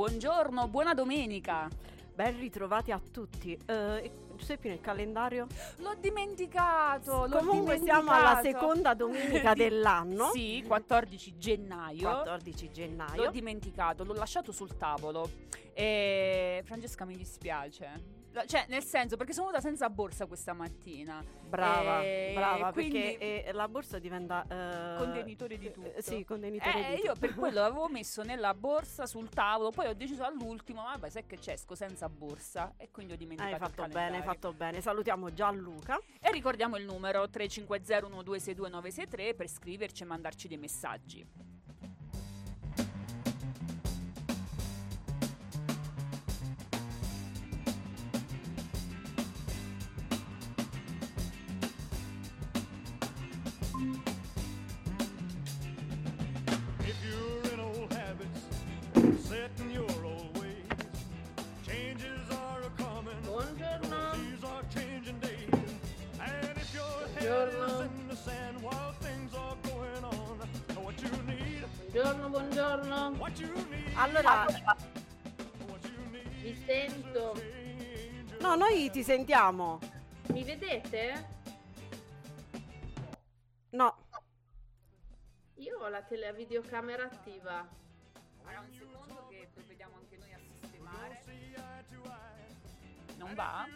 buongiorno, buona domenica. Ben ritrovati a tutti. Uh, Giuseppe nel calendario? L'ho dimenticato. L'ho Comunque dimenticato. siamo alla seconda domenica dell'anno. sì, 14 gennaio. 14 gennaio. L'ho dimenticato, l'ho lasciato sul tavolo. E Francesca mi dispiace. Cioè, nel senso, perché sono venuta senza borsa questa mattina. Brava, E brava, quindi- perché eh, la borsa diventa... eh, Contenitore di tutto. eh, sì, contenitore Eh, di io tutto. per quello l'avevo messo nella borsa sul tavolo, poi ho deciso all'ultimo, vabbè, sai che c'è, esco senza borsa e quindi ho dimenticato Hai fatto bene, hai fatto bene. Salutiamo Gianluca. E ricordiamo il numero 350-1262-963 per scriverci e mandarci dei messaggi. Ti sentiamo. Mi vedete? No, Io ho la, tele- videocamera attiva. Allora, un secondo che provvediamo anche noi a sistemare. Non va?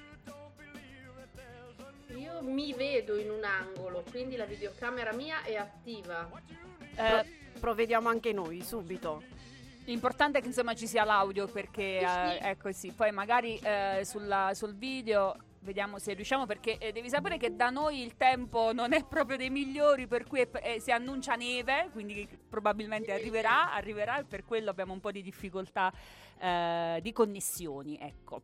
Io mi vedo in un angolo, quindi la videocamera mia è attiva. Eh, provvediamo anche noi subito. L'importante è che insomma ci sia l'audio perché eh, sì. è così. Poi magari eh, sulla- sul video vediamo se riusciamo perché eh, devi sapere che da noi il tempo non è proprio dei migliori per cui è- eh, si annuncia neve, quindi probabilmente arriverà, arriverà e per quello abbiamo un po' di difficoltà eh, di connessioni, ecco.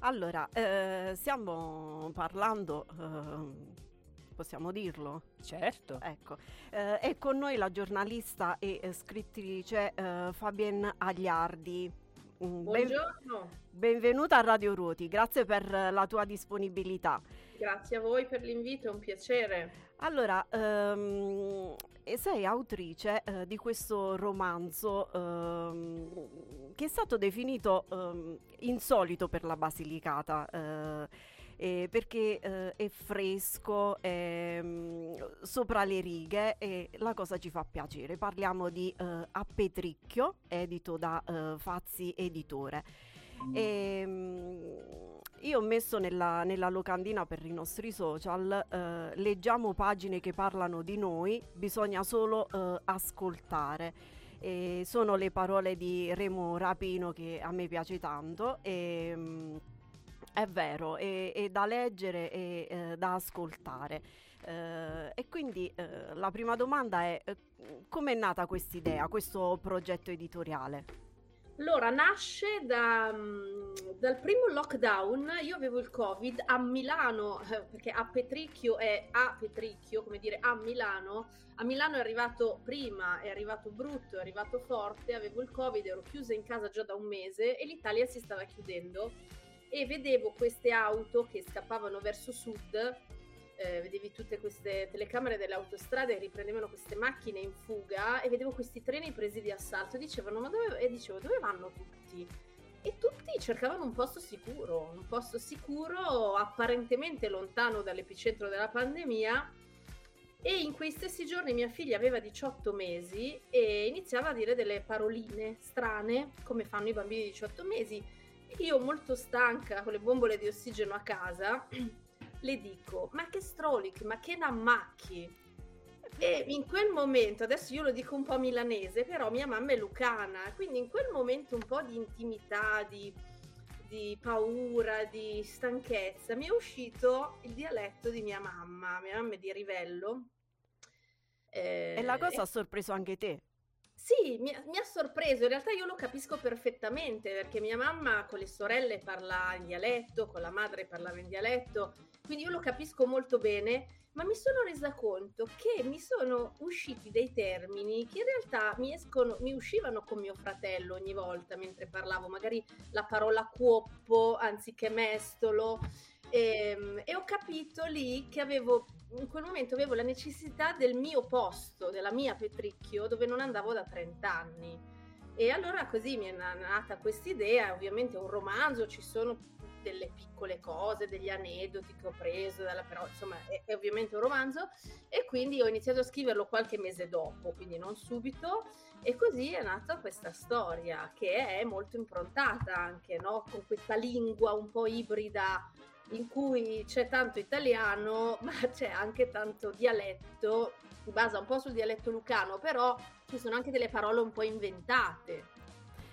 Allora, eh, stiamo parlando, eh, possiamo dirlo? Certo. Ecco, eh, è con noi la giornalista e eh, scrittrice eh, Fabien Agliardi. Mm, ben- Buongiorno. benvenuta a Radio Ruoti, grazie per eh, la tua disponibilità. Grazie a voi per l'invito, è un piacere. Allora, ehm, sei autrice eh, di questo romanzo ehm, che è stato definito ehm, insolito per la Basilicata. eh, eh, perché eh, è fresco, è mm, sopra le righe e la cosa ci fa piacere. Parliamo di eh, A Petricchio, edito da eh, Fazzi Editore. E, mm, io ho messo nella, nella locandina per i nostri social, eh, leggiamo pagine che parlano di noi, bisogna solo eh, ascoltare. E sono le parole di Remo Rapino che a me piace tanto. E, mm, è vero, è, è da leggere e eh, da ascoltare. Eh, e quindi eh, la prima domanda è eh, come è nata questa idea, questo progetto editoriale? Allora, nasce da, mm, dal primo lockdown, io avevo il Covid a Milano, eh, perché a Petricchio è a Petricchio, come dire a Milano. A Milano è arrivato prima, è arrivato brutto, è arrivato forte, avevo il Covid, ero chiusa in casa già da un mese e l'Italia si stava chiudendo e vedevo queste auto che scappavano verso sud, eh, vedevi tutte queste telecamere delle autostrade che riprendevano queste macchine in fuga e vedevo questi treni presi di assalto dicevano ma dove, e dicevo dove vanno tutti? E tutti cercavano un posto sicuro, un posto sicuro apparentemente lontano dall'epicentro della pandemia e in quei stessi giorni mia figlia aveva 18 mesi e iniziava a dire delle paroline strane come fanno i bambini di 18 mesi. Io molto stanca con le bombole di ossigeno a casa le dico ma che strolic, ma che nammacchi. E in quel momento, adesso io lo dico un po' milanese, però mia mamma è lucana, quindi in quel momento un po' di intimità, di, di paura, di stanchezza, mi è uscito il dialetto di mia mamma, mia mamma è di Rivello. Eh, E la cosa ha sorpreso anche te. Sì, mi, mi ha sorpreso, in realtà io lo capisco perfettamente perché mia mamma con le sorelle parla in dialetto, con la madre parlava in dialetto, quindi io lo capisco molto bene, ma mi sono resa conto che mi sono usciti dei termini che in realtà mi, escono, mi uscivano con mio fratello ogni volta mentre parlavo, magari la parola cuoppo anziché mestolo. Ehm, E, ho capito lì che avevo, in quel momento avevo la necessità del mio posto, della mia Petricchio, dove non andavo da 30 anni. E allora così mi è na- nata questa idea, ovviamente è un romanzo, ci sono delle piccole cose, degli aneddoti che ho preso, dalla, però insomma è, è ovviamente un romanzo e quindi ho iniziato a scriverlo qualche mese dopo, quindi non subito e così è nata questa storia che è molto improntata anche no? con questa lingua un po' ibrida in cui c'è tanto italiano ma c'è anche tanto dialetto, si basa un po' sul dialetto lucano, però ci sono anche delle parole un po' inventate.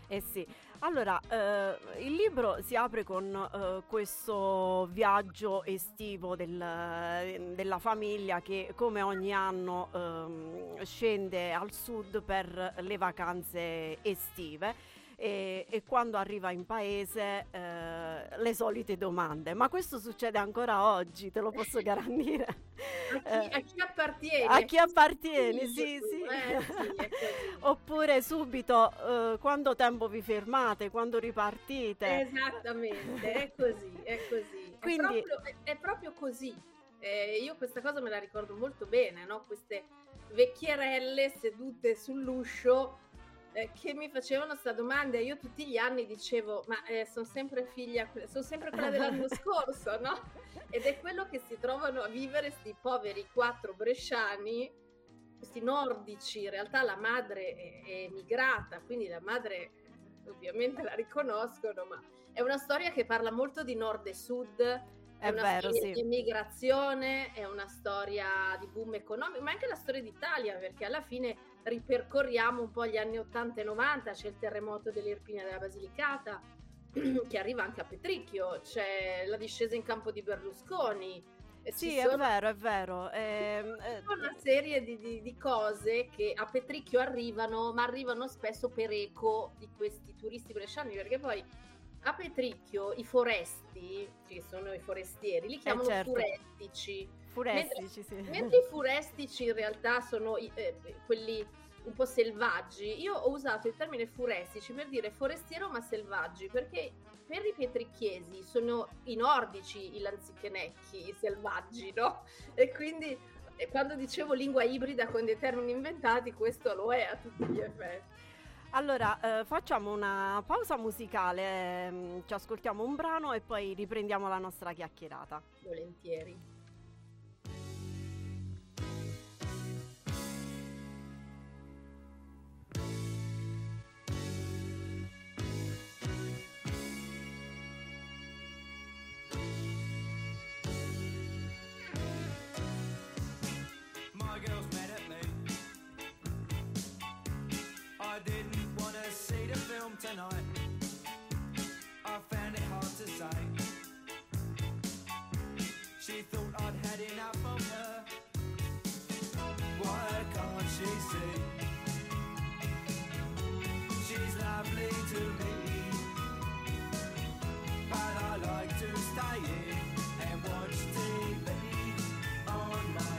Eh sì, allora eh, il libro si apre con eh, questo viaggio estivo del- della famiglia che come ogni anno ehm, scende al sud per le vacanze estive e, e quando arriva in paese eh, le solite domande. Ma questo succede ancora oggi, te lo posso garantire. A chi, Eh, a chi appartiene? a chi appartiene, Sì, sì, sì. eh, sì. Oppure subito, eh, quanto tempo vi fermate, quando ripartite? Esattamente, è così, è così. Quindi- È, proprio, è- è proprio così. Eh, io questa cosa me la ricordo molto bene, no? Queste vecchierelle sedute sull'uscio eh, che mi facevano sta domanda e io tutti gli anni dicevo ma sono sempre figlia, sono sempre quella dell'anno scorso, no? Ed è quello che si trovano a vivere sti poveri quattro bresciani, questi nordici, in realtà la madre è, è emigrata, quindi la madre ovviamente la riconoscono, ma è una storia che parla molto di nord e sud, è, È una vero, storia sì. di immigrazione, è una storia di boom economico, ma anche la storia d'Italia, perché alla fine ripercorriamo un po' gli anni 80 e 90, c'è il terremoto dell'Irpinia della Basilicata, che arriva anche a Petricchio, c'è la discesa in campo di Berlusconi. Sì, ci è sono- vero, è vero. ehm, eh, tutta una serie di, di- di cose che a Petricchio arrivano, ma arrivano spesso per eco di questi turisti bresciani, perché poi a Petricchio i foresti, che sono i forestieri, li chiamano certo. Furestici, furestici, sì. mentre i furestici in realtà sono eh, quelli un po' selvaggi. Io ho usato il termine furestici per dire forestiero ma selvaggi, perché per i pietricchiesi sono i nordici, i lanzichenecchi, i selvaggi, no? E quindi eh, quando dicevo lingua ibrida con dei termini inventati, questo lo è a tutti gli effetti. Allora, eh, facciamo una pausa musicale, ehm, ci ascoltiamo un brano e poi riprendiamo la nostra chiacchierata. Volentieri. Tonight. I found it hard to say. She thought I'd had enough of her. Why can't she see? She's lovely to me. But I like to stay in and watch TV on my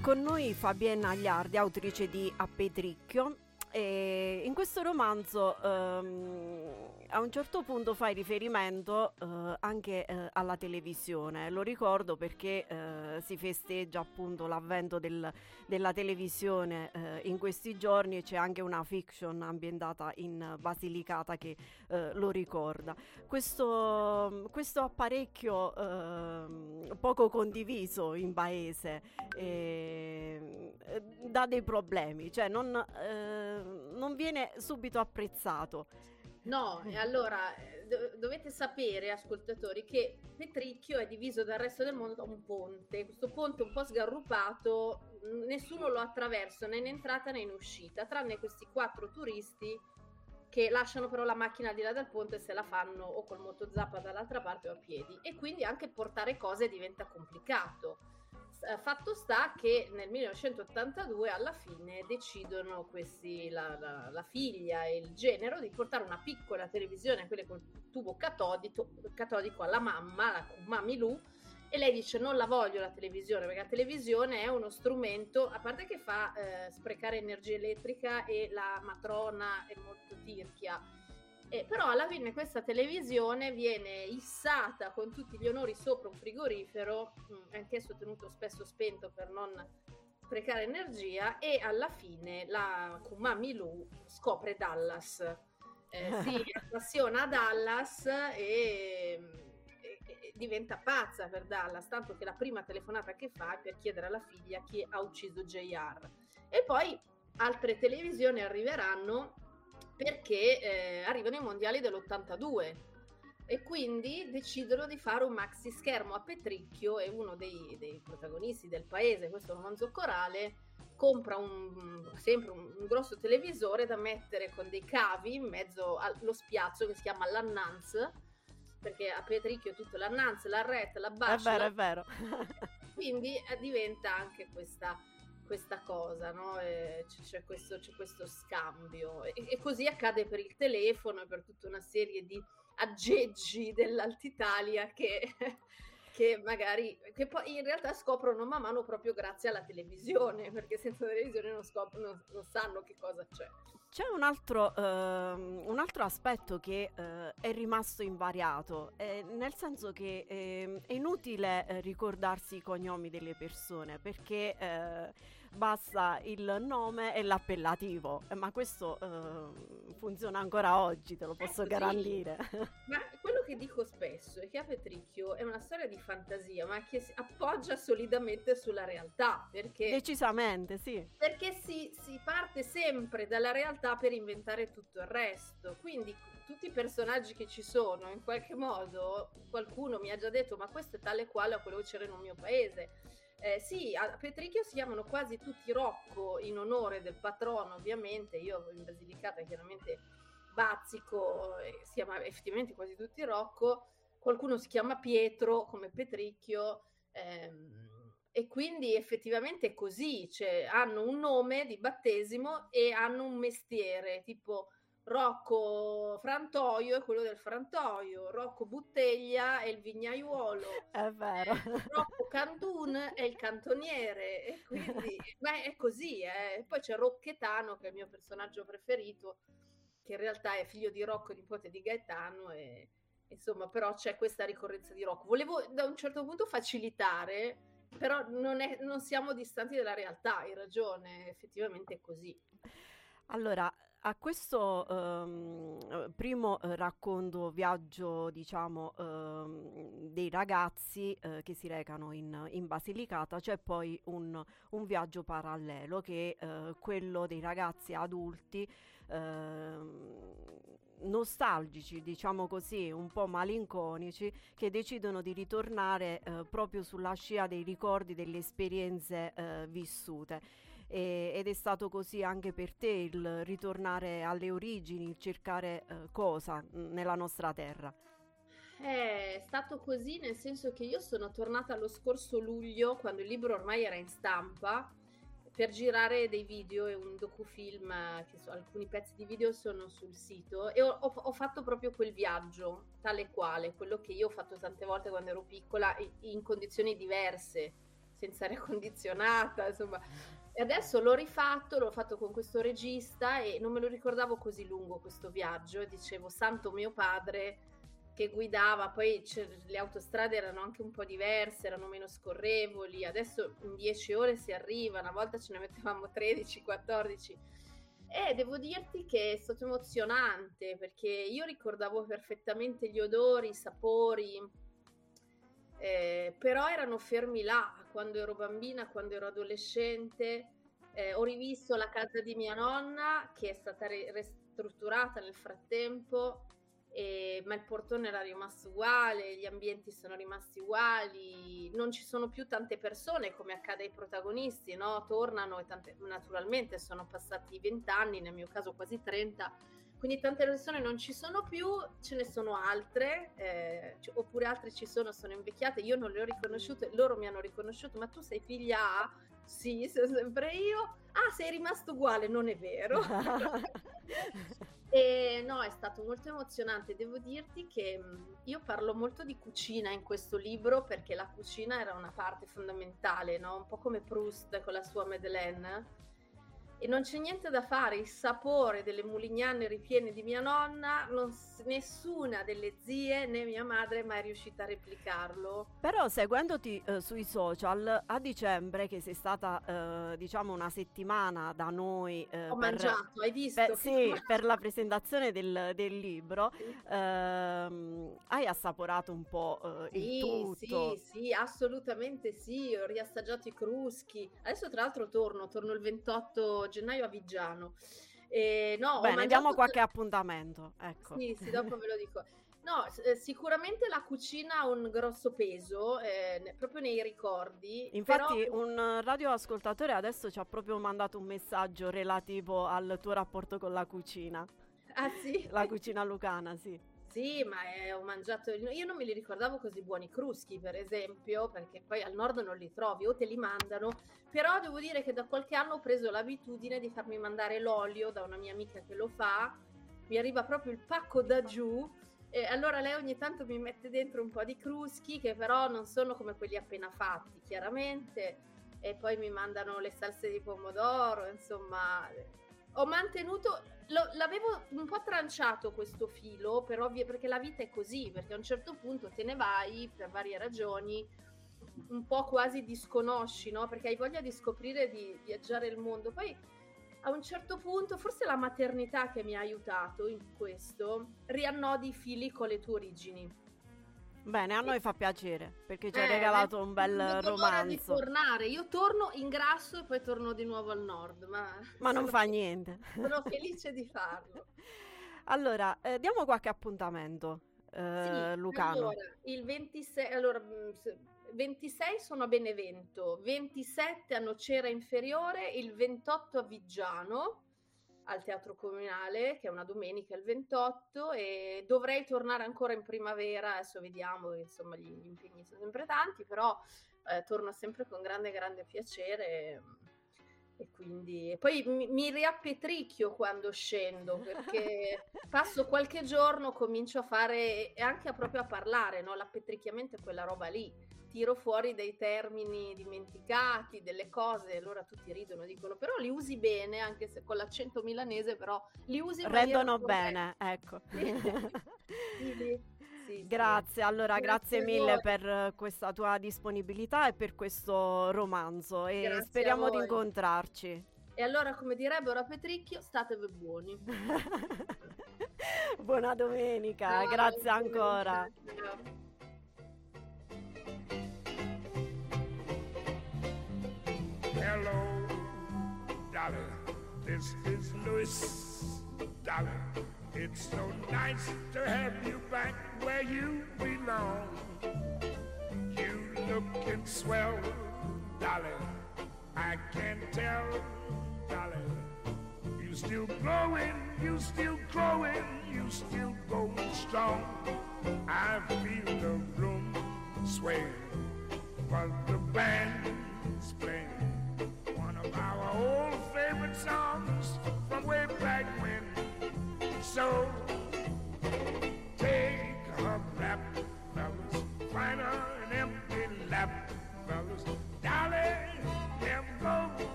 Con noi Fabienne Agliardi, autrice di A Petricchio. E in questo romanzo ehm, a un certo punto fai riferimento eh, anche eh, alla televisione. Lo ricordo perché eh, si festeggia appunto l'avvento del- della televisione eh, in questi giorni e c'è anche una fiction ambientata in Basilicata che eh, lo ricorda. Questo, questo apparecchio ehm, poco condiviso in paese ehm, eh, dà dei problemi, cioè non, eh, non viene subito apprezzato. No, e allora eh, do- dovete sapere, ascoltatori, che Petricchio è diviso dal resto del mondo da un ponte. Questo ponte un po' sgarrupato, nessuno lo attraversa né in entrata né in uscita, tranne questi quattro turisti che lasciano però la macchina al di là del ponte se la fanno o col motozappa dall'altra parte o a piedi. E quindi anche portare cose diventa complicato. Eh, Fatto sta che nel 1982 alla fine decidono questi, la, la- la figlia e il genero di portare una piccola televisione, quelle col tubo catodico, catodico alla mamma, la Mami Lu, e lei dice non la voglio la televisione perché la televisione è uno strumento, a parte che fa eh, sprecare energia elettrica e la matrona è molto tirchia, eh, però alla fine questa televisione viene issata con tutti gli onori sopra un frigorifero, mh, anch'esso tenuto spesso spento per non sprecare energia, e alla fine la Kumami Lu scopre Dallas. Eh, si appassiona a Dallas e, e- e diventa pazza per Dallas, tanto che la prima telefonata che fa è per chiedere alla figlia chi ha ucciso JR. E poi altre televisioni arriveranno perché eh, arrivano i mondiali dell'82 e quindi decidono di fare un maxi schermo a Petricchio e uno dei, dei protagonisti del paese, questo romanzo corale, compra un, sempre un, un grosso televisore da mettere con dei cavi in mezzo allo spiazzo che si chiama l'Annanz, perché a Petricchio è tutto l'Annanz, la Ret, la È Bacia, vero, è vero. quindi eh, diventa anche questa, questa cosa, no? Eh, c'è, questo, c'è questo scambio e, e così accade per il telefono e per tutta una serie di aggeggi dell'Altitalia che, che magari che poi in realtà scoprono man mano proprio grazie alla televisione perché senza televisione non, scop- non- non sanno che cosa c'è. C'è un altro, ehm, un altro aspetto che eh, è rimasto invariato, eh, nel senso che ehm, è inutile eh, ricordarsi i cognomi delle persone perché eh, basta il nome e l'appellativo, Eh, ma questo eh, funziona ancora oggi, te lo posso così. garantire. Ma quello che dico spesso è che a Petricchio è una storia di fantasia, ma che si appoggia solidamente sulla realtà, perché Decisamente, sì. perché si, si parte sempre dalla realtà per inventare tutto il resto. Quindi tutti i personaggi che ci sono, in qualche modo, qualcuno mi ha già detto, ma questo è tale quale a quello che c'era nel mio paese. Eh, sì, a Petricchio si chiamano quasi tutti Rocco in onore del patrono, ovviamente. Io in Basilicata chiaramente bazzico, eh, si chiama effettivamente quasi tutti Rocco. Qualcuno si chiama Pietro come Petricchio. ehm, e quindi effettivamente è così, cioè hanno un nome di battesimo e hanno un mestiere, tipo Rocco Frantoio è quello del frantoio, Rocco Butteglia è il vignaiuolo, È vero. Rocco Cantun è il cantoniere e quindi ma è così, eh. Poi c'è Rocchetano che è il mio personaggio preferito, che in realtà è figlio di Rocco, nipote di Gaetano e insomma però c'è questa ricorrenza di Rocco. Volevo da un certo punto facilitare, però non, è- non siamo distanti dalla realtà, hai ragione, effettivamente è così. Allora, a questo ehm, eh, primo eh, racconto viaggio, diciamo, ehm, dei ragazzi eh, che si recano in, in Basilicata, c'è poi un, un viaggio parallelo che è eh, quello dei ragazzi adulti ehm, nostalgici, diciamo così, un po' malinconici, che decidono di ritornare eh, proprio sulla scia dei ricordi, delle esperienze eh, vissute. E- ed è stato così anche per te il ritornare alle origini, il cercare eh, cosa nella nostra terra. È stato così nel senso che io sono tornata lo scorso luglio, quando il libro ormai era in stampa, per girare dei video e un docufilm, eh, che so- alcuni pezzi di video sono sul sito e ho, ho- fatto proprio quel viaggio, tale quale, quello che io ho fatto tante volte quando ero piccola, in condizioni diverse, senza aria condizionata, insomma. E adesso l'ho rifatto, l'ho fatto con questo regista e non me lo ricordavo così lungo questo viaggio. Dicevo, santo mio padre che guidava, poi le autostrade erano anche un po' diverse, erano meno scorrevoli. Adesso in 10 ore si arriva, una volta ce ne mettevamo 13, 14. E devo dirti che è stato emozionante perché io ricordavo perfettamente gli odori, i sapori, eh, però erano fermi là quando ero bambina, quando ero adolescente. Eh, ho rivisto la casa di mia nonna che è stata ristrutturata nel frattempo, e- ma il portone era rimasto uguale, gli ambienti sono rimasti uguali, non ci sono più tante persone come accade ai protagonisti, no? Tornano e tante- naturalmente sono passati 20 anni, nel mio caso quasi 30, quindi tante persone non ci sono più, ce ne sono altre, eh, c- oppure altre ci sono, sono invecchiate, io non le ho riconosciute, loro mi hanno riconosciuto, ma tu sei figlia A? Sì, sono sempre io. Ah, sei rimasto uguale, non è vero. E no, è stato molto emozionante. Devo dirti che mh, io parlo molto di cucina in questo libro perché la cucina era una parte fondamentale, no? Un po' come Proust con la sua Madeleine. E non c'è niente da fare, il sapore delle mulignane ripiene di mia nonna, non nessuna delle zie né mia madre è mai riuscita a replicarlo. Però seguendoti eh, sui social a dicembre che sei stata eh, diciamo una settimana da noi eh, Ho per, mangiato, hai visto? per- sì, per la presentazione del, del libro ehm, hai assaporato un po' eh, il Sì, tutto sì, sì, assolutamente sì, ho riassaggiato i cruschi. Adesso tra l'altro torno, torno il 28 gennaio a Viggiano. E, no, bene mangiato diamo qualche appuntamento ecco Sì, sì, dopo ve lo dico. No, eh, sicuramente la cucina ha un grosso peso, eh, proprio nei ricordi. Infatti però- un radioascoltatore adesso ci ha proprio mandato un messaggio relativo al tuo rapporto con la cucina, Ah sì? la cucina lucana, sì. Sì, ma eh, ho mangiato. Io non me li ricordavo così buoni cruschi, per esempio, perché poi al nord non li trovi o te li mandano. Però devo dire che da qualche anno ho preso l'abitudine di farmi mandare l'olio da una mia amica che lo fa. Mi arriva proprio il pacco da giù. E allora lei ogni tanto mi mette dentro un po' di cruschi, che però non sono come quelli appena fatti, chiaramente. E poi mi mandano le salse di pomodoro, insomma. Ho mantenuto, lo- l'avevo un po' tranciato questo filo, per ovvie, perché la vita è così, perché a un certo punto te ne vai per varie ragioni, un po' quasi disconosci, no? Perché hai voglia di scoprire di viaggiare il mondo. Poi a un certo punto, forse la maternità che mi ha aiutato in questo, riannodi i fili con le tue origini. Bene, a noi fa piacere perché ci hai Eh, regalato un bel non romanzo, tornare. Io torno in grasso e poi torno di nuovo al nord, ma, ma non fa niente. Sono felice di farlo. Allora, eh, diamo qualche appuntamento, eh, Sì, Lucano. Allora, il 26, allora, mh, se- 26 sono a Benevento, 27 a Nocera Inferiore, il 28 a Viggiano al Teatro Comunale, che è una domenica il 28, e dovrei tornare ancora in primavera, adesso vediamo, insomma gli, gli impegni sono sempre tanti, però eh, torno sempre con grande, grande piacere. E quindi e poi mi, mi riappetricchio quando scendo perché passo qualche giorno, comincio a fare e anche a proprio a parlare, no? L'appetricchiamento è quella roba lì. Tiro fuori dei termini dimenticati, delle cose, allora tutti ridono, dicono però li usi bene, anche se con l'accento milanese, però li usi Rendono bene, ecco. Sì, sì. Grazie, allora grazie, Grazie mille per questa tua disponibilità e per questo romanzo e Grazie speriamo di incontrarci. E allora, come direbbero a Petricchio, statevi buoni. Buona domenica, Ciao, grazie buona ancora. domenica. Hello, Dolly. This is Louis, Dolly. It's so nice to have you back where you belong. You looking swell, Dolly. I can tell, Dolly. You still growing, you still growing, you still going strong. I feel the room sway, but the band's playing our old favorite songs from way back when. So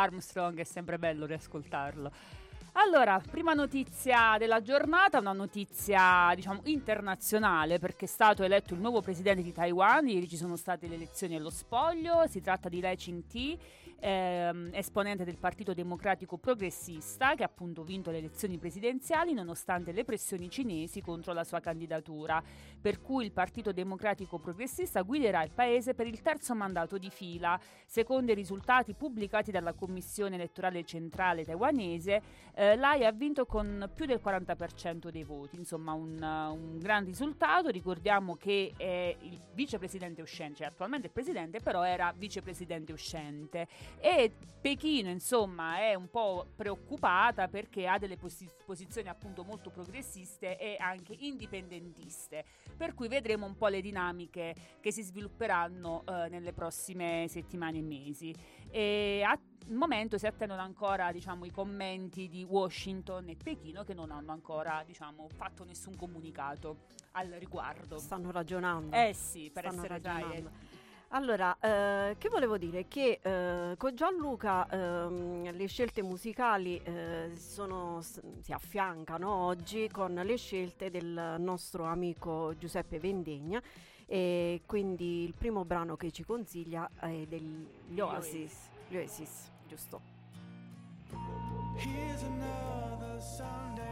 Armstrong è sempre bello riascoltarlo. Allora, prima notizia della giornata, una notizia diciamo internazionale perché è stato eletto il nuovo presidente di Taiwan, ieri ci sono state le elezioni allo spoglio, si tratta di Lai Ching-te, ehm, esponente del Partito Democratico Progressista che ha appunto vinto le elezioni presidenziali nonostante le pressioni cinesi contro la sua candidatura, per cui il Partito Democratico Progressista guiderà il paese per il terzo mandato di fila. Secondo i risultati pubblicati dalla Commissione elettorale centrale taiwanese, eh, Lai ha vinto con più del 40% dei voti, insomma un, un gran risultato. Ricordiamo che è il vicepresidente uscente, cioè attualmente il presidente, però era vicepresidente uscente. E Pechino, insomma, è un po' preoccupata perché ha delle posi- posizioni appunto molto progressiste e anche indipendentiste. Per cui vedremo un po' le dinamiche che si svilupperanno eh, nelle prossime settimane e mesi. E al momento si attendono ancora diciamo, i commenti di Washington e Pechino che non hanno ancora diciamo, fatto nessun comunicato al riguardo. Stanno ragionando. Eh sì, per Stanno essere ragionando. Allora, eh, che volevo dire? Che eh, con Gianluca ehm, le scelte musicali eh, sono- si affiancano oggi con le scelte del nostro amico Giuseppe Vendegna e quindi il primo brano che ci consiglia è degli Oasis. Oasis, giusto. Here's another Sunday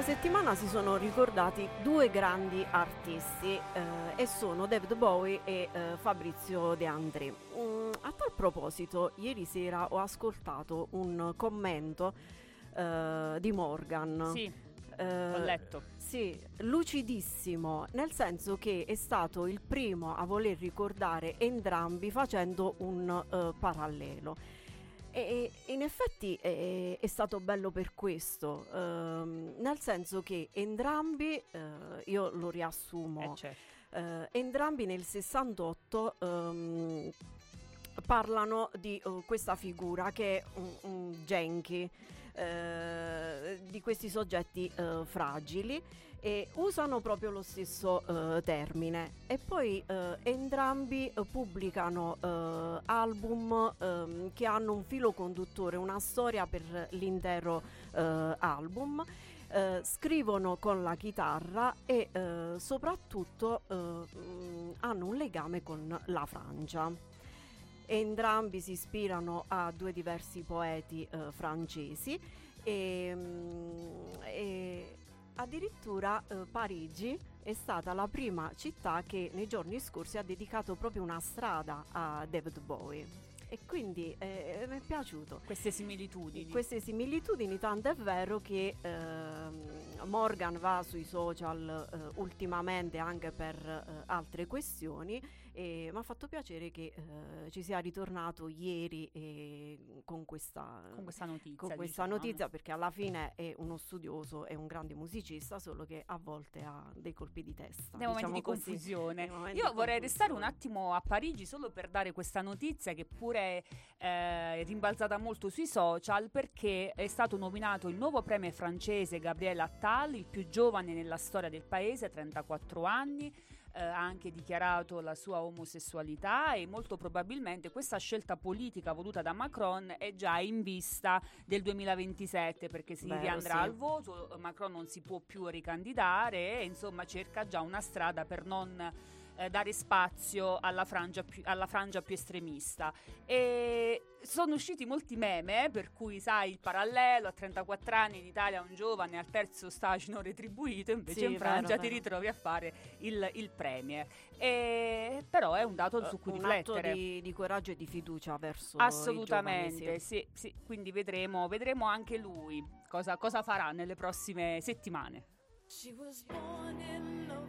questa settimana si sono ricordati due grandi artisti eh, e sono David Bowie e eh, Fabrizio De André. Mm, a tal proposito, ieri sera ho ascoltato un commento eh, di Morgan. Sì, Eh, ho letto. Sì, lucidissimo, nel senso che è stato il primo a voler ricordare entrambi facendo un eh, parallelo. E e in effetti è, è stato bello per questo, ehm, nel senso che entrambi, eh, io lo riassumo, Eh, certo. eh, entrambi nel 68 ehm, parlano di eh, questa figura che è un, un Genki, eh, di questi soggetti eh, fragili e usano proprio lo stesso eh, termine e poi eh, entrambi eh, pubblicano eh, album ehm, che hanno un filo conduttore, una storia per l'intero eh, album eh, scrivono con la chitarra e soprattutto mh, hanno un legame con la Francia. Entrambi si ispirano a due diversi poeti francesi e, mh, e addirittura eh, Parigi è stata la prima città che nei giorni scorsi ha dedicato proprio una strada a David Bowie. E quindi eh, mi è piaciuto. Queste similitudini. Queste similitudini, tanto è vero che ehm, Morgan va sui social eh, ultimamente anche per eh, altre questioni e mi ha fatto piacere che eh, ci sia ritornato ieri eh, con questa, con questa notizia. con questa diciamo. notizia perché alla fine è uno studioso, è un grande musicista, solo che a volte ha dei colpi di testa. Momenti diciamo di così. confusione. Momenti Io di vorrei restare un confusione. attimo a Parigi solo per dare questa notizia che pure eh, è rimbalzata molto sui social perché è stato nominato il nuovo premio francese Gabriel Attal, il più giovane nella storia del paese, 34 anni. Eh, ha anche dichiarato la sua omosessualità e molto probabilmente questa scelta politica voluta da Macron è già in vista del 2027 perché si Vero, riandrà sì. al voto, Macron non si può più ricandidare e insomma cerca già una strada per non eh, dare spazio alla frangia, più, alla frangia più estremista. E sono usciti molti meme, eh, per cui sai il parallelo, a 34 anni in Italia un giovane al terzo stage non retribuito, invece Sì, in vero, Francia ti vero. ritrovi a fare il, il premier. E, però è un dato su cui Eh, un riflettere. di, di coraggio e di fiducia verso i giovani, Assolutamente, sì. sì, sì. Quindi vedremo, vedremo anche lui cosa, cosa farà nelle prossime settimane. She was born in November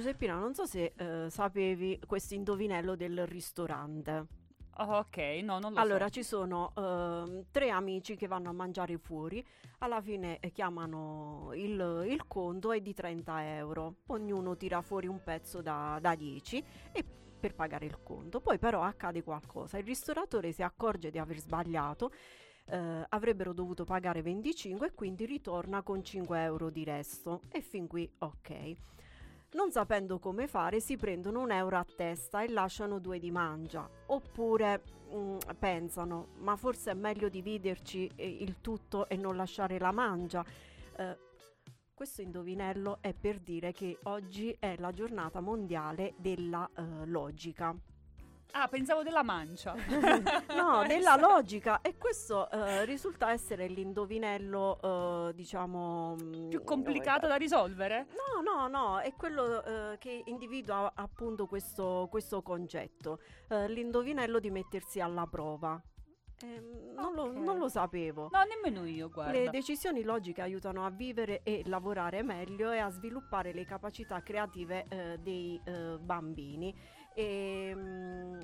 Giuseppina, non so se eh, sapevi questo indovinello del ristorante. Oh, ok, no, non lo Allora, so. ci sono ehm, tre amici che vanno a mangiare fuori, alla fine eh, chiamano il, il conto è di 30 euro, ognuno tira fuori un pezzo da, da 10 e per pagare il conto. Poi però accade qualcosa, il ristoratore si accorge di aver sbagliato, eh, avrebbero dovuto pagare 25 e quindi ritorna con 5 euro di resto e fin qui ok. Non sapendo come fare, si prendono un euro a testa e lasciano due di mangia. Oppure mm, pensano, ma forse è meglio dividerci eh, il tutto e non lasciare la mangia. Eh, questo indovinello è per dire che oggi è la giornata mondiale della eh, logica. Ah, pensavo della mancia. no, della logica. E questo eh, risulta essere l'indovinello, eh, diciamo... mm, Più complicato da risolvere? No, no, no, è quello eh, che individua appunto questo, questo concetto, eh, l'indovinello di mettersi alla prova. Ehm, non, lo, Ok. non lo sapevo. No, nemmeno io, guarda. Le decisioni logiche aiutano a vivere e lavorare meglio e a sviluppare le capacità creative eh, dei eh, bambini. E, mm,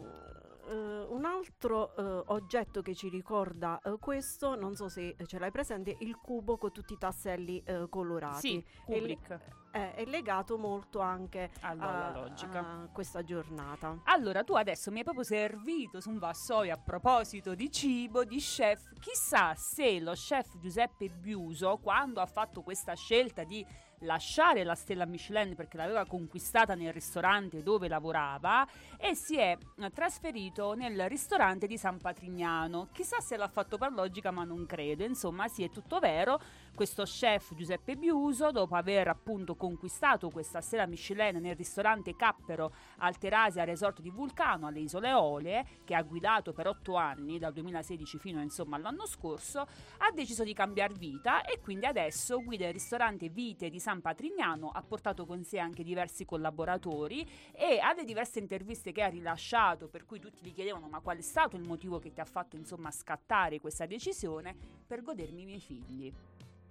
eh, un altro eh, oggetto che ci ricorda eh, questo, non so se ce l'hai presente, il cubo con tutti i tasselli colorati. Sì, È le- Kubrick. eh, è legato molto anche Allora, a, la logica. a questa giornata. Allora, tu adesso mi hai proprio servito su un vassoio a proposito di cibo, di chef. Chissà se lo chef Giuseppe Biuso, quando ha fatto questa scelta di lasciare la stella Michelin perché l'aveva conquistata nel ristorante dove lavorava e si è eh, trasferito nel ristorante di San Patrignano. Chissà se l'ha fatto per logica, ma non credo. Insomma, sì, è tutto vero. Questo chef Giuseppe Biuso, dopo aver appunto conquistato questa stella Michelin nel ristorante Cappero al Terasia Resort di Vulcano alle Isole Eolie, che ha guidato per otto anni, dal 2016 fino insomma all'anno scorso, ha deciso di cambiare vita e quindi adesso guida il ristorante Vite di San Patrignano, ha portato con sé anche diversi collaboratori e alle diverse interviste che ha rilasciato, per cui tutti gli chiedevano ma qual è stato il motivo che ti ha fatto insomma scattare questa decisione per godermi i miei figli.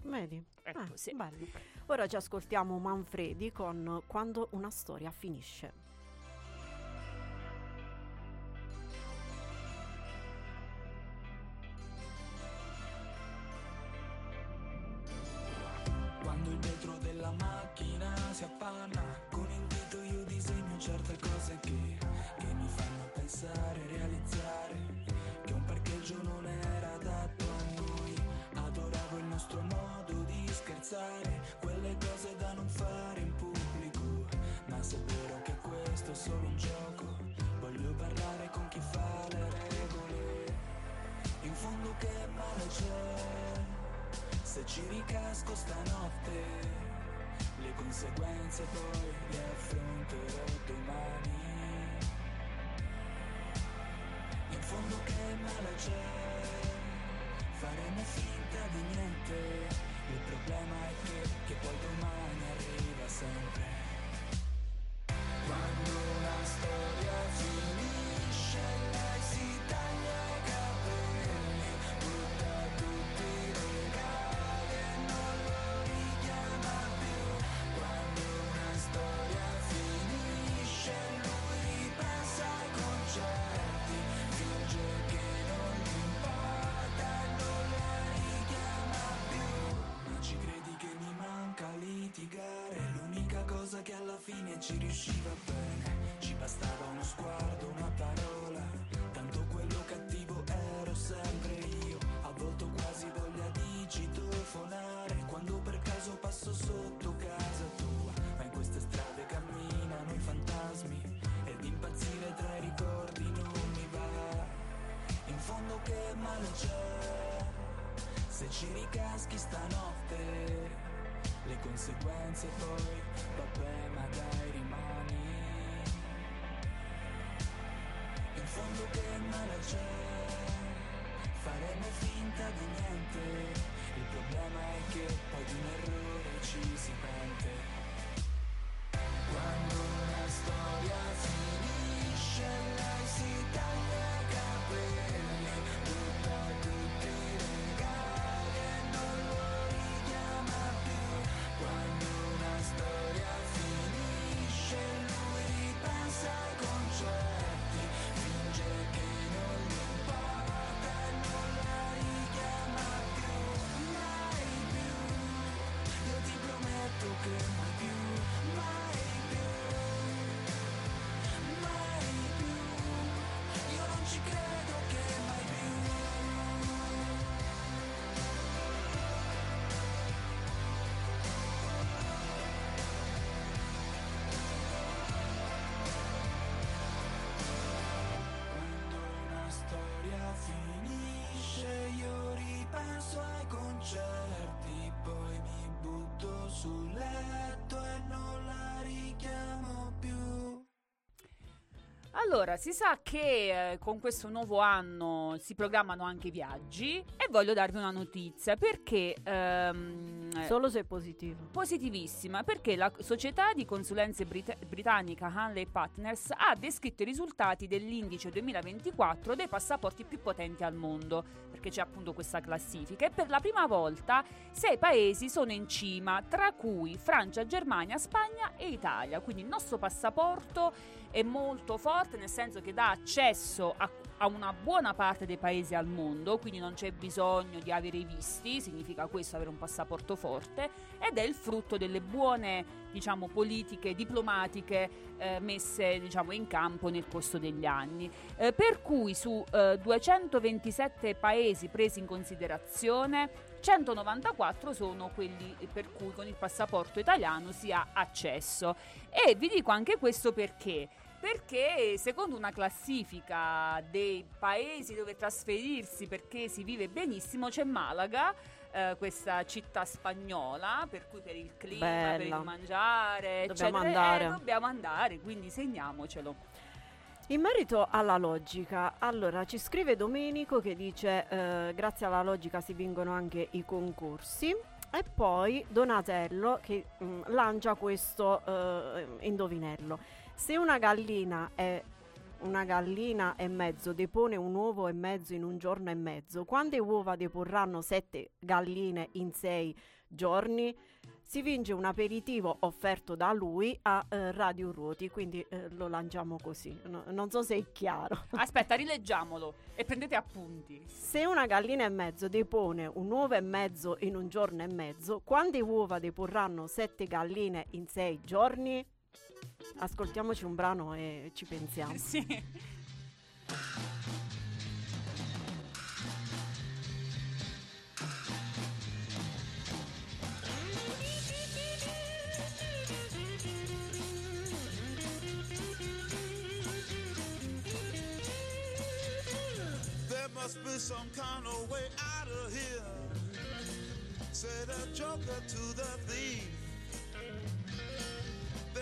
Vedi? Ecco, Ah, sì. bello. Ora ci ascoltiamo Manfredi con Quando una storia finisce. Fine ci riusciva bene. Ci bastava uno sguardo, una parola. Tanto quello cattivo ero sempre io. A volte quasi voglia di citofonare. Quando per caso passo sotto casa tua. Ma in queste strade camminano i fantasmi. Ed impazzire tra i ricordi non mi va. In fondo che male c'è se ci ricaschi stanotte le conseguenze poi vabbè ma dai rimani. In fondo che male c'è. Faremo finta di niente. Il problema è che poi di un errore ci si pente Allora, si sa che eh, con questo nuovo anno si programmano anche i viaggi e voglio darvi una notizia perché ehm, Solo se è positivo. Positivissima perché la società di consulenze brit- britannica Hanley Partners ha descritto i risultati dell'indice 2024 dei passaporti più potenti al mondo, perché c'è appunto questa classifica e per la prima volta sei paesi sono in cima, tra cui Francia, Germania, Spagna e Italia. Quindi il nostro passaporto è molto forte nel senso che dà accesso a, a una buona parte dei paesi al mondo, quindi non c'è bisogno di avere i visti, significa questo avere un passaporto forte ed è il frutto delle buone diciamo politiche diplomatiche eh, messe diciamo in campo nel corso degli anni. Eh, per cui su eh, 227 paesi presi in considerazione 194 sono quelli per cui con il passaporto italiano si ha accesso. E vi dico anche questo perché perché secondo una classifica dei paesi dove trasferirsi perché si vive benissimo c'è Malaga eh, questa città spagnola, per cui per il clima, per Bella. il mangiare, Dobbiamo eccetera, andare. eh, dobbiamo andare, quindi segniamocelo. In merito alla logica, allora ci scrive Domenico che dice eh, grazie alla logica si vincono anche i concorsi e poi Donatello che mm, lancia questo eh, indovinello. Se una gallina è una gallina e mezzo depone un uovo e mezzo in un giorno e mezzo, quante uova deporranno sette galline in sei giorni? Si vince un aperitivo offerto da lui a eh, Radio Ruoti, quindi eh, lo lanciamo così. No- non so se è chiaro. Aspetta, rileggiamolo e prendete appunti. Se una gallina e mezzo depone un uovo e mezzo in un giorno e mezzo, quante uova deporranno sette galline in sei giorni? Ascoltiamoci un brano e ci pensiamo. Sì. There must be some kind of way out of here. Said a joker to the thief.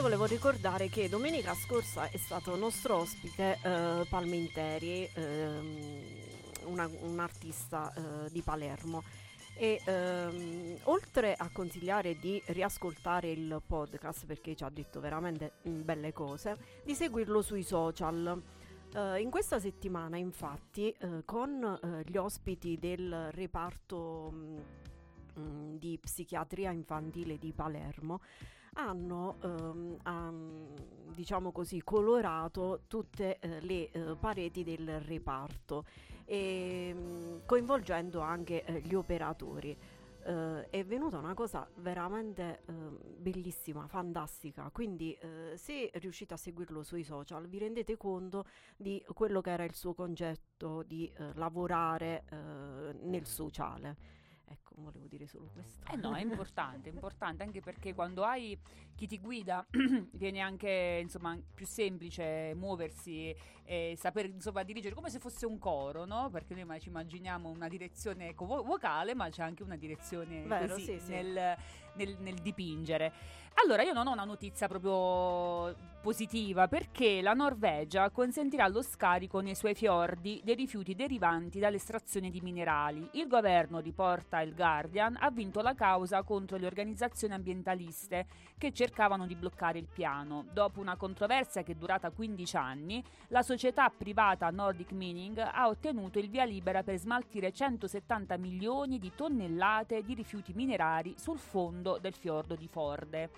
io volevo ricordare che domenica scorsa è stato nostro ospite eh, Palminteri, ehm, una- un artista eh, di Palermo. E ehm, oltre a consigliare di riascoltare il podcast perché ci ha detto veramente mm, belle cose, di seguirlo sui social. Eh, in questa settimana, infatti, eh, con eh, gli ospiti del reparto mm, mm, di psichiatria infantile di Palermo, hanno ehm, han, diciamo così colorato tutte eh, le eh, pareti del reparto e, mm, coinvolgendo anche eh, gli operatori. Eh, è venuta una cosa veramente ehm, bellissima, fantastica. Quindi, eh, se riuscite a seguirlo sui social, vi rendete conto di quello che era il suo concetto di eh, lavorare nel sociale. Ecco, volevo dire solo questo. Eh no, è importante, è importante anche perché quando hai chi ti guida viene anche insomma più semplice muoversi e saper insomma dirigere come se fosse un coro, no? Perché noi ma- ci immaginiamo una direzione vo- vocale, ma c'è anche una direzione Vero, così sì, sì. Nel, nel- nel dipingere. Allora, io non ho una notizia proprio positiva perché la Norvegia consentirà lo scarico nei suoi fiordi dei rifiuti derivanti dall'estrazione di minerali. Il governo, riporta il Guardian, ha vinto la causa contro le organizzazioni ambientaliste che cercavano di bloccare il piano. Dopo una controversia che è durata 15 anni, la società privata Nordic Mining ha ottenuto il via libera per smaltire 170 milioni di tonnellate di rifiuti minerari sul fondo del fiordo di Forde.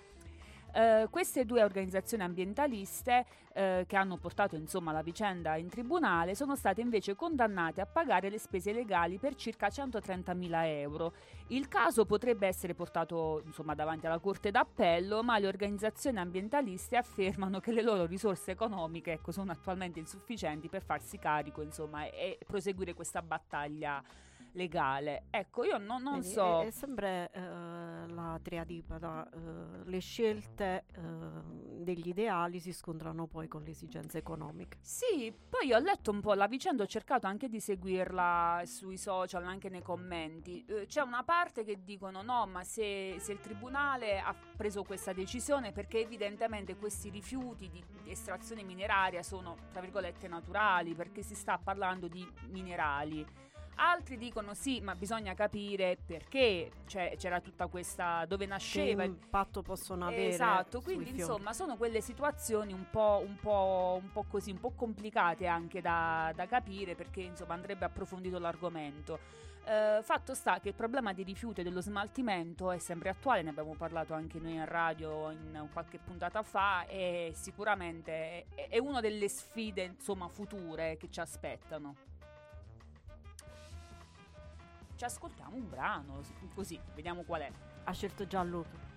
Eh, queste due organizzazioni ambientaliste eh, che hanno portato insomma la vicenda in tribunale sono state invece condannate a pagare le spese legali per circa 130.000 euro. Il caso potrebbe essere portato insomma davanti alla Corte d'Appello, ma le organizzazioni ambientaliste affermano che le loro risorse economiche ecco, sono attualmente insufficienti per farsi carico insomma, e proseguire questa battaglia legale. Ecco, io non, non Vedi, so. È, è sempre eh, la triadipata, eh, le scelte eh, degli ideali si scontrano poi con le esigenze economiche. Sì, poi ho letto un po' la vicenda, ho cercato anche di seguirla sui social, anche nei commenti. C'è una parte che dicono no, ma se, se il tribunale ha preso questa decisione perché evidentemente questi rifiuti di, di estrazione mineraria sono, tra virgolette, naturali, perché si sta parlando di minerali. Altri dicono sì, ma bisogna capire perché cioè, c'era tutta questa... dove Che nasceva il impatto possono avere? Esatto, quindi insomma sono quelle situazioni un po', un po', un po' così, un po' complicate anche da, da capire perché insomma andrebbe approfondito l'argomento. Eh, fatto sta che il problema dei rifiuti e dello smaltimento è sempre attuale, ne abbiamo parlato anche noi in radio in qualche puntata fa e sicuramente è, è una delle sfide insomma future che ci aspettano. Ascoltiamo un brano, così vediamo qual è. Ha scelto Gianluca.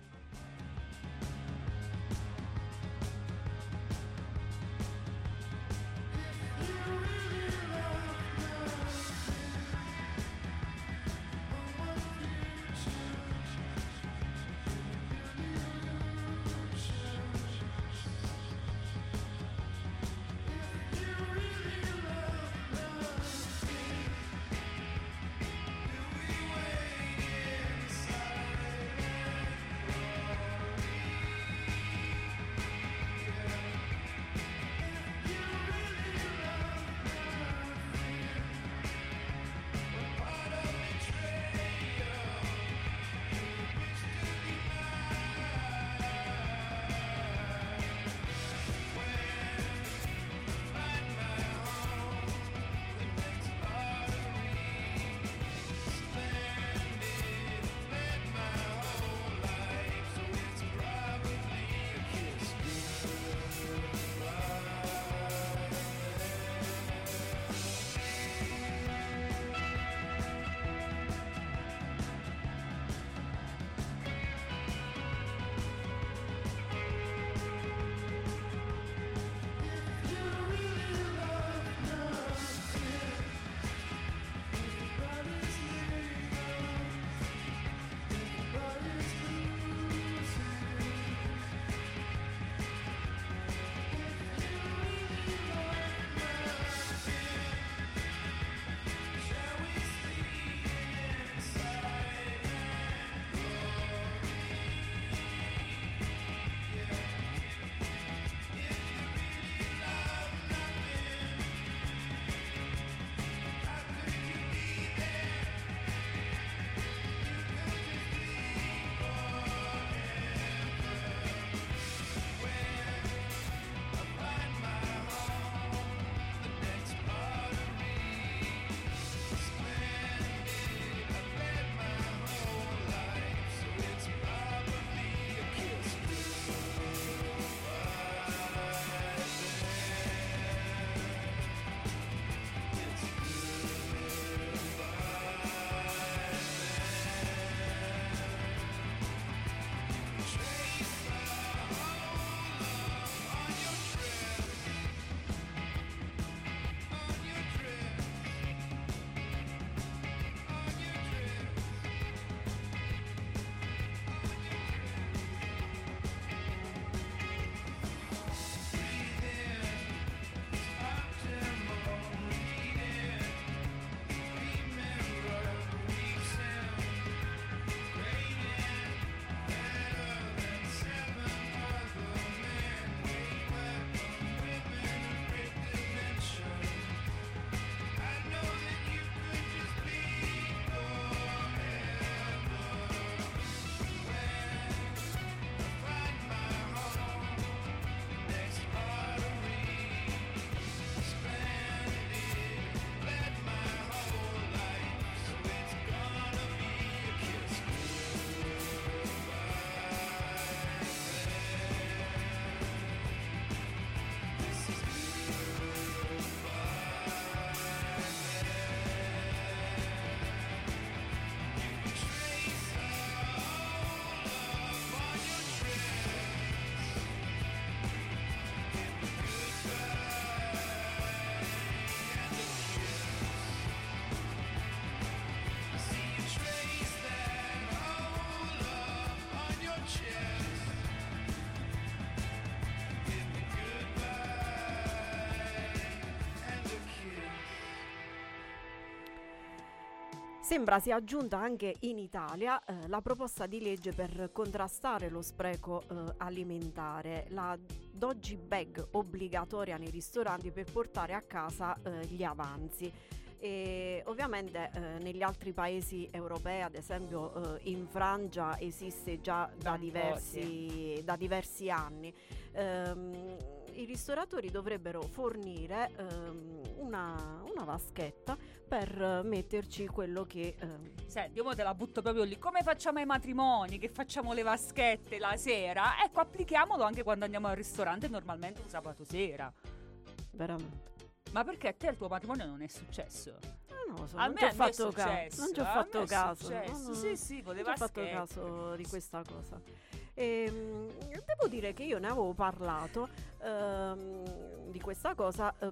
Sembra sia aggiunta anche in Italia eh, la proposta di legge per contrastare lo spreco eh, alimentare, la doggy bag obbligatoria nei ristoranti per portare a casa eh, gli avanzi. E ovviamente eh, negli altri paesi europei, ad esempio eh, in Francia, esiste già Da diversi, da diversi anni. Ehm, I ristoratori dovrebbero fornire ehm, una, una vaschetta per eh, metterci quello che ehm, Senti, io te la butto proprio lì. Come facciamo ai matrimoni? Che facciamo le vaschette la sera? Ecco, applichiamolo anche quando andiamo al ristorante, normalmente un sabato sera. veramente. Ma perché a te il tuo matrimonio non è successo? Eh, non lo so, A non me- ci ho fatto caso. Non ci ho fatto caso. no, no, sì, sì, con le non ho fatto caso di questa cosa. Ehm, devo dire che io ne avevo parlato ehm, di questa cosa eh,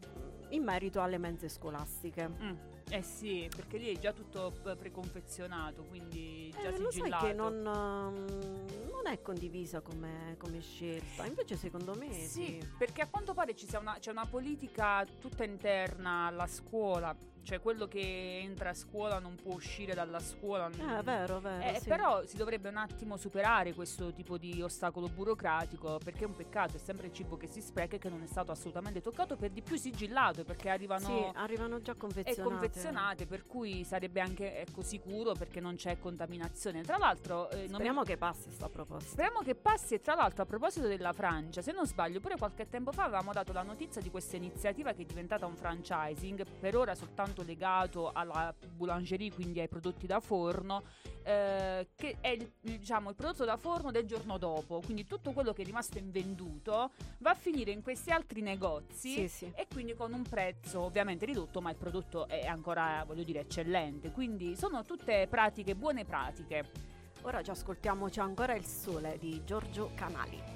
in merito alle mense scolastiche. Mm, Eh sì, perché lì è già tutto preconfezionato, quindi già Eh, lo sai sigillato. che non, ehm, non è condivisa come, come scelta, invece secondo me sì. Sì, perché a quanto pare ci sia una, c'è una politica tutta interna alla scuola, cioè quello che entra a scuola non può uscire dalla scuola. Eh, vero, vero. Eh, sì. Però si dovrebbe un attimo superare questo tipo di ostacolo burocratico perché è un peccato, è sempre il cibo che si spreca e che non è stato assolutamente toccato, per di più sigillato perché arrivano Sì, arrivano già e confezionate. confezionate, per cui sarebbe anche ecco, sicuro perché non c'è contaminazione. Tra l'altro, eh, non mi- Speriamo che passi sta proposta. Speriamo che passi e tra l'altro a proposito della Francia, se non sbaglio pure qualche tempo fa avevamo dato la notizia di questa iniziativa che è diventata un franchising, per ora soltanto legato alla boulangerie, quindi ai prodotti da forno, eh, che è il, diciamo, il prodotto da forno del giorno dopo, quindi tutto quello che è rimasto invenduto va a finire in questi altri negozi Sì, sì. e quindi con un prezzo ovviamente ridotto, ma il prodotto è ancora, voglio dire, eccellente. Quindi sono tutte pratiche, buone pratiche. Ora ci ascoltiamoci ancora il sole di Giorgio Canali.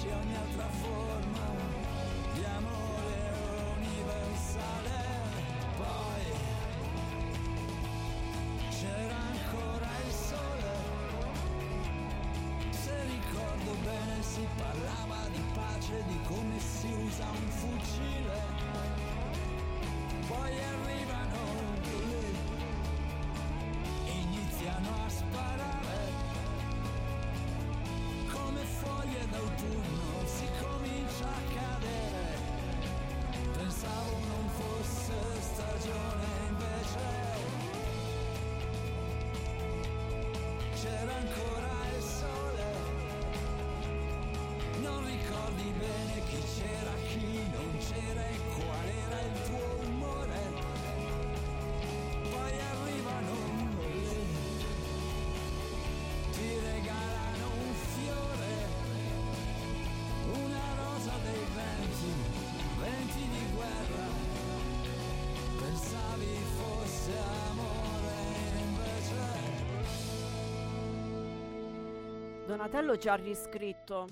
canción y otra Donatello ci ha riscritto.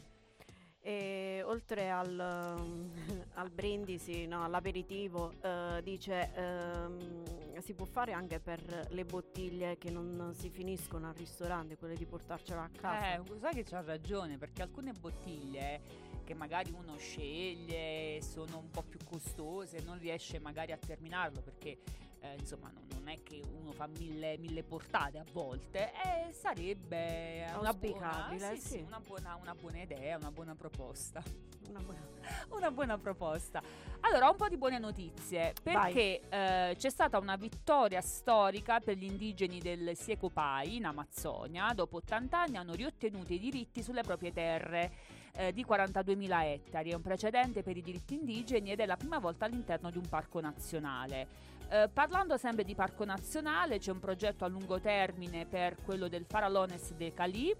E oltre al, al brindisi, no, all'aperitivo, eh, dice ehm, si può fare anche per le bottiglie che non si finiscono al ristorante, quelle di portarcela a casa. Eh, sai che c'ha ragione, perché alcune bottiglie che magari uno sceglie sono un po' più costose, non riesce magari a terminarlo perché eh, insomma non, non è che uno fa mille, mille portate a volte, e sarebbe una buona, sì, sì, sì. una buona, una buona idea, una buona proposta. Una buona- Una buona proposta. Allora, un po' di buone notizie, perché eh, c'è stata una vittoria storica per gli indigeni del Siecopai in Amazzonia. Dopo 80 anni hanno riottenuto i diritti sulle proprie terre eh, di 42.000 ettari. È un precedente per i diritti indigeni ed è la prima volta all'interno di un parco nazionale. Eh, parlando sempre di parco nazionale, c'è un progetto a lungo termine per quello del Farallones de Cali.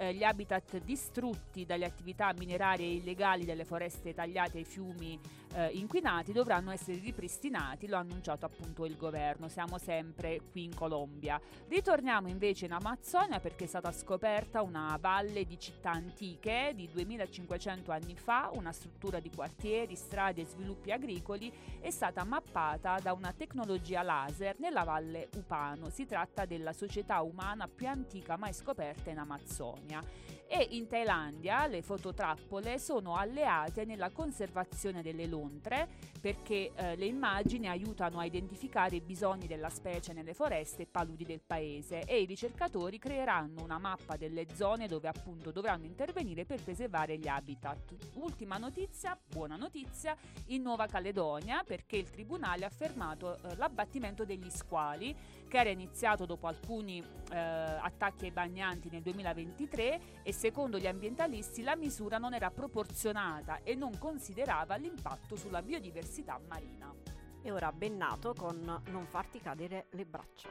Eh, gli habitat distrutti dalle attività minerarie illegali delle foreste tagliate ai fiumi eh, inquinati dovranno essere ripristinati, lo ha annunciato appunto il governo. Siamo sempre qui in Colombia. Ritorniamo invece in Amazzonia perché è stata scoperta una valle di città antiche di 2500 anni fa, una struttura di quartieri, strade e sviluppi agricoli è stata mappata da una tecnologia laser nella valle Upano. Si tratta della società umana più antica mai scoperta in Amazzonia. Yeah. E in Thailandia le fototrappole sono alleate nella conservazione delle lontre perché eh, le immagini aiutano a identificare i bisogni della specie nelle foreste e paludi del paese e i ricercatori creeranno una mappa delle zone dove appunto dovranno intervenire per preservare gli habitat. Ultima notizia, buona notizia, in Nuova Caledonia perché il tribunale ha fermato eh, l'abbattimento degli squali che era iniziato dopo alcuni eh, attacchi ai bagnanti nel 2023 e secondo gli ambientalisti la misura non era proporzionata e non considerava l'impatto sulla biodiversità marina. E ora Bennato con Non farti cadere le braccia.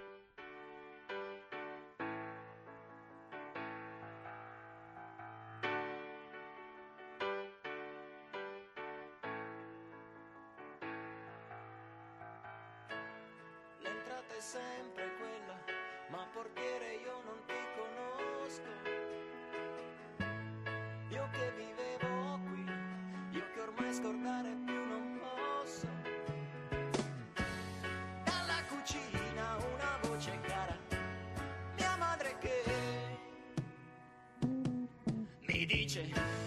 L'entrata è sempre quella, ma portiere io non ti conosco. Che vivevo qui, io che ormai scordare più non posso. Dalla cucina una voce cara, mia madre che mi dice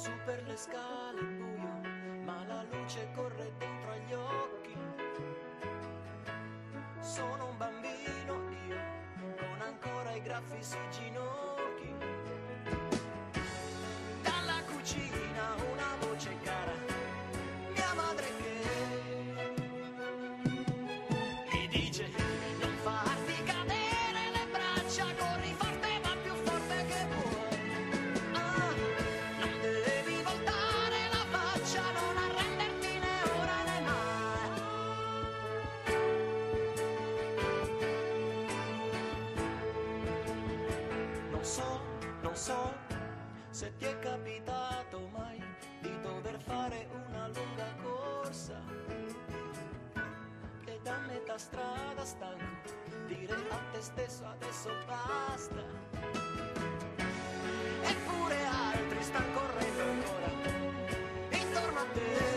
Su per le scale è buio, ma la luce corre dentro agli occhi. Sono un bambino io, con ancora i graffi sui ginocchi. Se ti è capitato mai di dover fare una lunga corsa e da metà strada stanco dire a te stesso adesso basta. Eppure altri stanno correndo ancora intorno a te.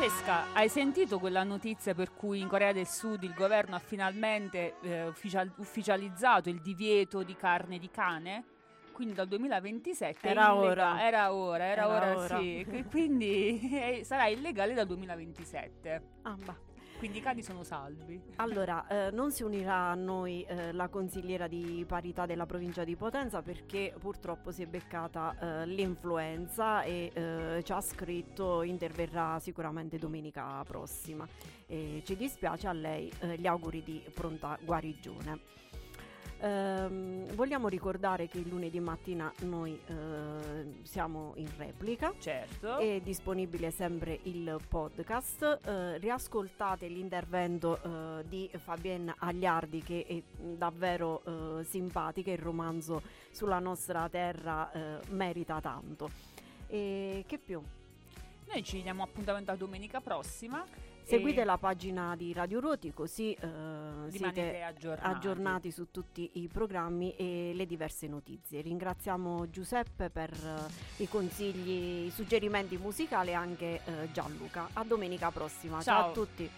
Francesca, hai sentito quella notizia per cui in Corea del Sud il governo ha finalmente eh, ufficial- ufficializzato il divieto di carne di cane? Quindi dal 2027 è Era ora. Era ora, era, Era ora, ora. sì. Qu- Quindi eh, sarà illegale dal 2027. Ah, bah. Quindi i cani sono salvi. Allora, eh, non si unirà a noi eh, la consigliera di parità della provincia di Potenza perché purtroppo si è beccata eh, l'influenza e eh, ci ha scritto interverrà sicuramente domenica prossima. E ci dispiace a lei, eh, gli auguri di pronta guarigione. Ehm, vogliamo ricordare che il lunedì mattina noi eh, siamo in replica. Certo. È disponibile sempre il podcast. Eh, riascoltate l'intervento eh, di Fabienne Agliardi che è davvero eh, simpatica. Il romanzo sulla nostra terra eh, merita tanto. E che più? Noi ci diamo appuntamento a domenica prossima. Seguite e la pagina di Radio Ruoti così eh, siete aggiornati. aggiornati su tutti i programmi e le diverse notizie. Ringraziamo Giuseppe per eh, i consigli, i suggerimenti musicali e anche eh, Gianluca. A domenica prossima. Ciao. a tutti.